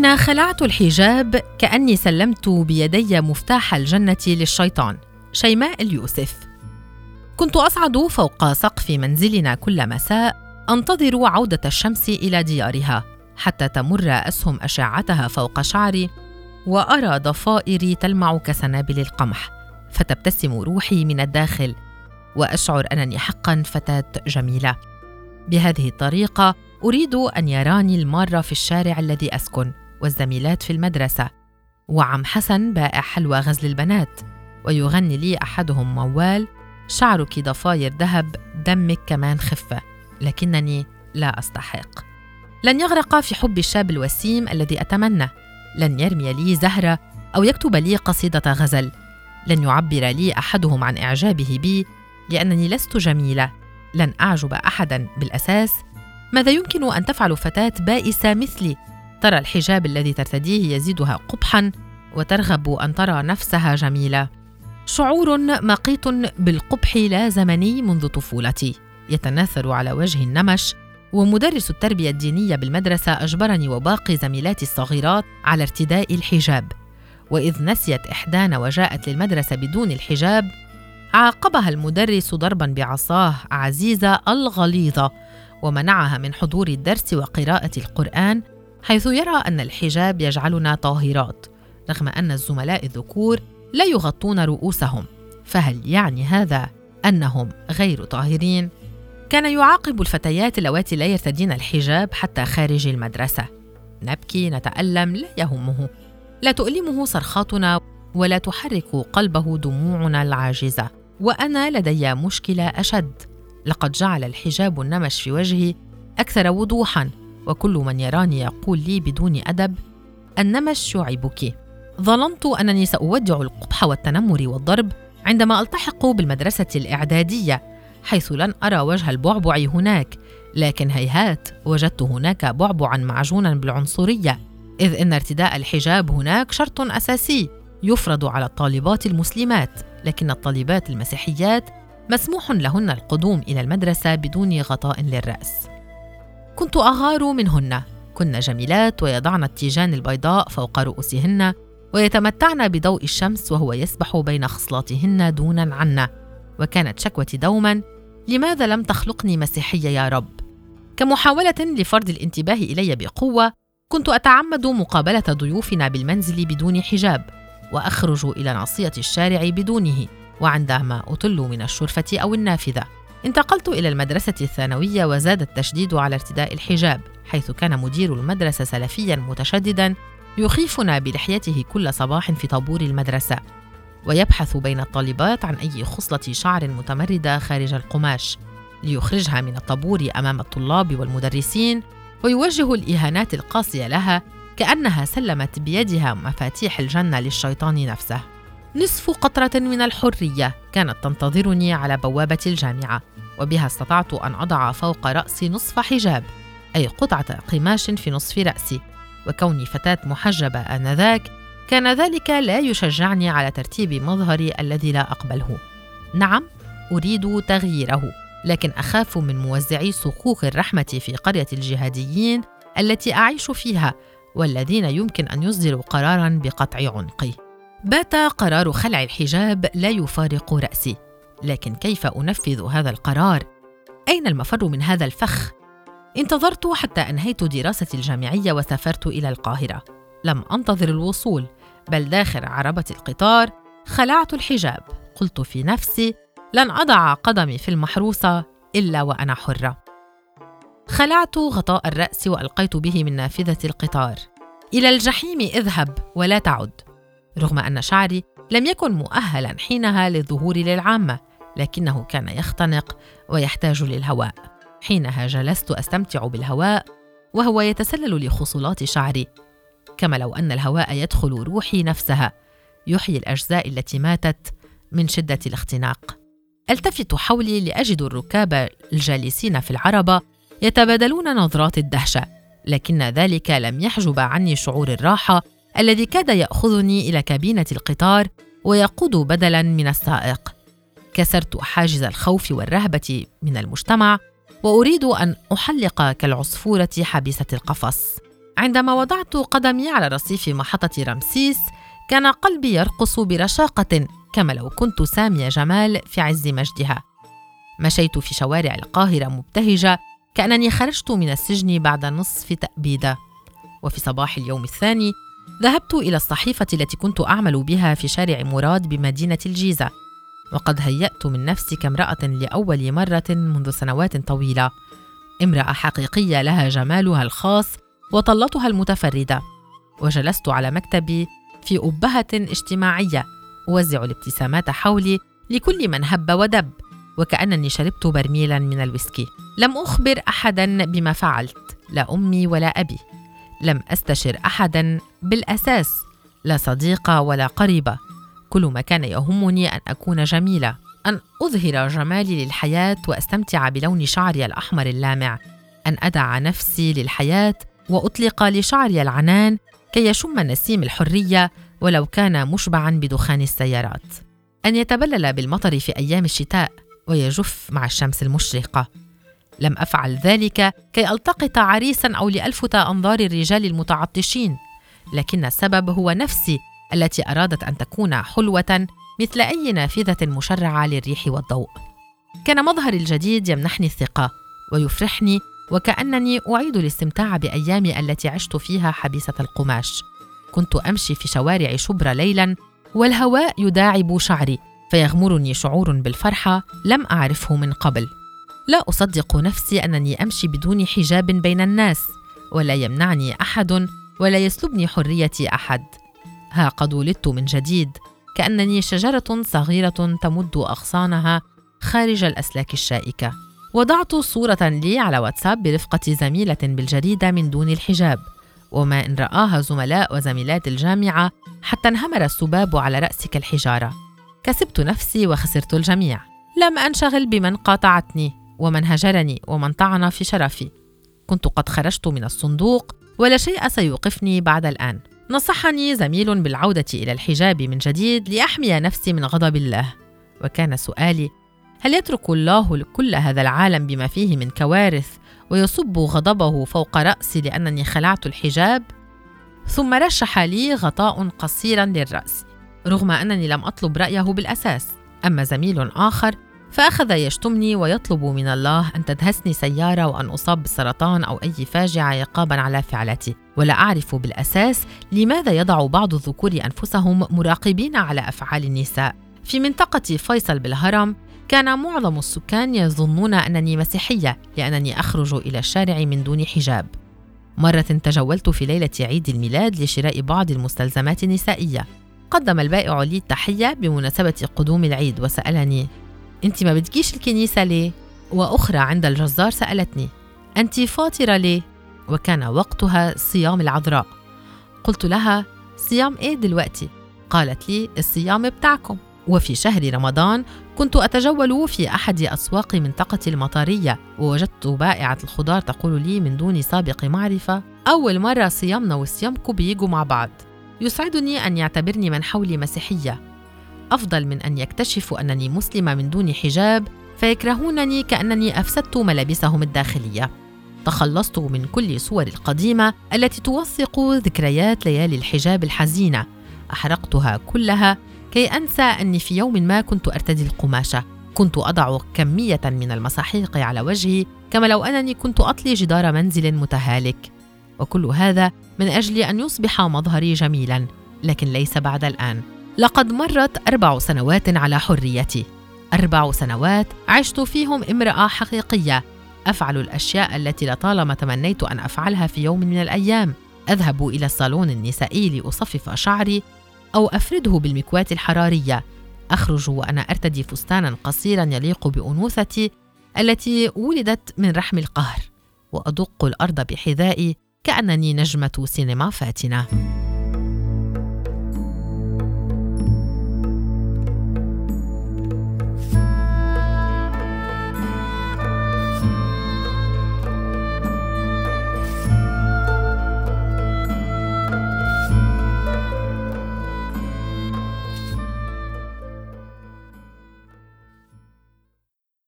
حين خلعت الحجاب كأني سلمت بيدي مفتاح الجنة للشيطان. شيماء اليوسف. كنت أصعد فوق سقف منزلنا كل مساء أنتظر عودة الشمس إلى ديارها حتى تمر أسهم أشعتها فوق شعري وأرى ضفائري تلمع كسنابل القمح فتبتسم روحي من الداخل وأشعر أنني حقا فتاة جميلة. بهذه الطريقة أريد أن يراني الماره في الشارع الذي أسكن. والزميلات في المدرسة. وعم حسن بائع حلوى غزل البنات ويغني لي أحدهم موال شعرك ضفاير ذهب دمك كمان خفة لكنني لا أستحق. لن يغرق في حب الشاب الوسيم الذي أتمنى. لن يرمي لي زهرة أو يكتب لي قصيدة غزل. لن يعبر لي أحدهم عن إعجابه بي لأنني لست جميلة. لن أعجب احدا بالأساس. ماذا يمكن أن تفعل فتاة بائسة مثلي؟ ترى الحجاب الذي ترتديه يزيدها قبحا وترغب أن ترى نفسها جميلة. شعور مقيت بالقبح لازمني منذ طفولتي. يتناثر على وجه النمش ومدرس التربية الدينية بالمدرسة أجبرني وباقي زميلاتي الصغيرات على ارتداء الحجاب. وإذ نسيت إحدانا وجاءت للمدرسة بدون الحجاب عاقبها المدرس ضربا بعصاه عزيزة الغليظة ومنعها من حضور الدرس وقراءة القرآن حيث يرى أن الحجاب يجعلنا طاهرات رغم أن الزملاء الذكور لا يغطون رؤوسهم. فهل يعني هذا أنهم غير طاهرين؟ كان يعاقب الفتيات اللواتي لا يرتدين الحجاب حتى خارج المدرسة. نبكي نتألم لا يهمه. لا تؤلمه صرخاتنا ولا تحرك قلبه دموعنا العاجزة. وأنا لدي مشكلة أشد. لقد جعل الحجاب النمش في وجهي أكثر وضوحا. وكل من يراني يقول لي بدون أدب النمش يعيبك ظننت أنني سأودع القبح والتنمر والضرب عندما ألتحق بالمدرسة الإعدادية حيث لن أرى وجه البعبع هناك لكن هيهات وجدت هناك بعبعا معجونا بالعنصرية إذ إن ارتداء الحجاب هناك شرط أساسي يفرض على الطالبات المسلمات لكن الطالبات المسيحيات مسموح لهن القدوم إلى المدرسة بدون غطاء للرأس. كنت أغار منهن. كن جميلات ويضعن التيجان البيضاء فوق رؤوسهن ويتمتعن بضوء الشمس وهو يسبح بين خصلاتهن دونا عنا. وكانت شكوتي دوما لماذا لم تخلقني مسيحية يا رب؟ كمحاولة لفرض الانتباه إلي بقوة كنت أتعمد مقابلة ضيوفنا بالمنزل بدون حجاب وأخرج إلى ناصية الشارع بدونه وعندما أطل من الشرفة أو النافذة. انتقلت إلى المدرسة الثانوية وزاد التشديد على ارتداء الحجاب حيث كان مدير المدرسة سلفيا متشددا يخيفنا بلحيته كل صباح في طابور المدرسة ويبحث بين الطالبات عن أي خصلة شعر متمردة خارج القماش ليخرجها من الطابور أمام الطلاب والمدرسين ويوجه الإهانات القاسية لها كأنها سلمت بيدها مفاتيح الجنة للشيطان نفسه. نصف قطرة من الحرية كانت تنتظرني على بوابة الجامعة وبها استطعت أن أضع فوق راسي نصف حجاب أي قطعة قماش في نصف رأسي وكوني فتاة محجبة آنذاك كان ذلك لا يشجعني على ترتيب مظهري الذي لا أقبله. نعم أريد تغييره لكن أخاف من موزعي صكوك الرحمة في قرية الجهاديين التي أعيش فيها والذين يمكن أن يصدروا قرارا بقطع عنقي. بات قرار خلع الحجاب لا يفارق رأسي. لكن كيف أنفذ هذا القرار؟ أين المفر من هذا الفخ؟ انتظرت حتى أنهيت دراستي الجامعية وسافرت إلى القاهرة. لم أنتظر الوصول بل داخل عربة القطار خلعت الحجاب. قلت في نفسي لن أضع قدمي في المحروسة إلا وأنا حرة. خلعت غطاء الرأس وألقيت به من نافذة القطار. إلى الجحيم اذهب ولا تعد. رغم أن شعري لم يكن مؤهلا حينها للظهور للعامة لكنه كان يختنق ويحتاج للهواء. حينها جلست أستمتع بالهواء وهو يتسلل لخصلات شعري. كما لو أن الهواء يدخل روحي نفسها يحيي الأجزاء التي ماتت من شدة الاختناق. ألتفت حولي لأجد الركاب الجالسين في العربة يتبادلون نظرات الدهشة لكن ذلك لم يحجب عني شعور الراحة الذي كاد يأخذني إلى كابينة القطار ويقود بدلا من السائق. كسرت حاجز الخوف والرهبة من المجتمع وأريد أن أحلق كالعصفورة حبيسة القفص. عندما وضعت قدمي على رصيف محطة رمسيس كان قلبي يرقص برشاقة كما لو كنت سامية جمال في عز مجدها. مشيت في شوارع القاهرة مبتهجة كأنني خرجت من السجن بعد نصف تأبيدة. وفي صباح اليوم الثاني ذهبت إلى الصحيفة التي كنت أعمل بها في شارع مراد بمدينة الجيزة. وقد هيأت من نفسي كامرأة لأول مرة منذ سنوات طويلة. امرأة حقيقية لها جمالها الخاص وطلتها المتفردة. وجلست على مكتبي في أبهة اجتماعية أوزع الابتسامات حولي لكل من هب ودب وكأنني شربت برميلا من الويسكي. لم أخبر أحدا بما فعلت لا أمي ولا أبي. لم أستشر أحدا بالأساس لا صديقة ولا قريبة. كل ما كان يهمني أن أكون جميلة أن أظهر جمالي للحياة وأستمتع بلون شعري الأحمر اللامع أن أدع نفسي للحياة وأطلق لشعري العنان كي يشم نسيم الحرية ولو كان مشبعا بدخان السيارات. أن يتبلل بالمطر في أيام الشتاء ويجف مع الشمس المشرقة. لم أفعل ذلك كي ألتقط عريسا أو لألفت أنظار الرجال المتعطشين لكن السبب هو نفسي التي أرادت أن تكون حلوة مثل أي نافذة مشرعة للريح والضوء. كان مظهري الجديد يمنحني الثقة ويفرحني وكأنني أعيد الاستمتاع بأيامي التي عشت فيها حبيسة القماش. كنت أمشي في شوارع شبرا ليلا والهواء يداعب شعري فيغمرني شعور بالفرحة لم أعرفه من قبل. لا أصدق نفسي أنني أمشي بدون حجاب بين الناس ولا يمنعني أحد ولا يسلبني حريتي أحد. ها قد ولدت من جديد كأنني شجرة صغيرة تمد أغصانها خارج الأسلاك الشائكة. وضعت صورة لي على واتساب برفقة زميلة بالجريدة من دون الحجاب. وما إن رآها زملاء وزميلات الجامعة حتى انهمر السباب على رأسي كالحجارة كسبت نفسي وخسرت الجميع. لم أنشغل بمن قاطعتني. ومن هجرني ومن طعن في شرفي. كنت قد خرجت من الصندوق ولا شيء سيوقفني بعد الآن. نصحني زميل بالعودة إلى الحجاب من جديد لأحمي نفسي من غضب الله. وكان سؤالي هل يترك الله كل هذا العالم بما فيه من كوارث ويصب غضبه فوق رأسي لأنني خلعت الحجاب؟ ثم رشح لي غطاء قصيرا للرأس رغم أنني لم أطلب رأيه بالأساس. أما زميل آخر فأخذ يشتمني ويطلب من الله أن تدهسني سيارة وأن أصاب بالسرطان أو أي فاجعة عقابا على فعلتي. ولا أعرف بالأساس لماذا يضع بعض الذكور أنفسهم مراقبين على أفعال النساء. في منطقة فيصل بالهرم كان معظم السكان يظنون أنني مسيحية لأنني أخرج إلى الشارع من دون حجاب. مرة تجولت في ليلة عيد الميلاد لشراء بعض المستلزمات النسائية. قدم البائع لي التحية بمناسبة قدوم العيد وسألني أنت ما بتجيش الكنيسة ليه؟ وأخرى عند الجزار سألتني أنت فاطرة ليه؟ وكان وقتها صيام العذراء قلت لها صيام إيه دلوقتي؟ قالت لي الصيام بتاعكم وفي شهر رمضان كنت أتجول في أحد أسواق منطقة المطارية ووجدت بائعة الخضار تقول لي من دون سابق معرفة أول مرة صيامنا وصيامكم بيجوا مع بعض يسعدني أن يعتبرني من حولي مسيحية أفضل من أن يكتشفوا أنني مسلمة من دون حجاب فيكرهونني كأنني أفسدت ملابسهم الداخلية. تخلصت من كل صور القديمة التي توثق ذكريات ليالي الحجاب الحزينة. أحرقتها كلها كي أنسى أني في يوم ما كنت أرتدي القماشة. كنت أضع كمية من المساحيق على وجهي كما لو أنني كنت أطلي جدار منزل متهالك. وكل هذا من أجل أن يصبح مظهري جميلا لكن ليس بعد الآن. لقد مرت أربع سنوات على حريتي. أربع سنوات عشت فيهم امرأة حقيقية. أفعل الأشياء التي لطالما تمنيت أن أفعلها في يوم من الأيام. أذهب إلى الصالون النسائي لأصفف شعري أو أفرده بالمكواة الحرارية. أخرج وأنا أرتدي فستانا قصيرا يليق بأنوثتي التي ولدت من رحم القهر. وأدق الأرض بحذائي كأنني نجمة سينما فاتنة.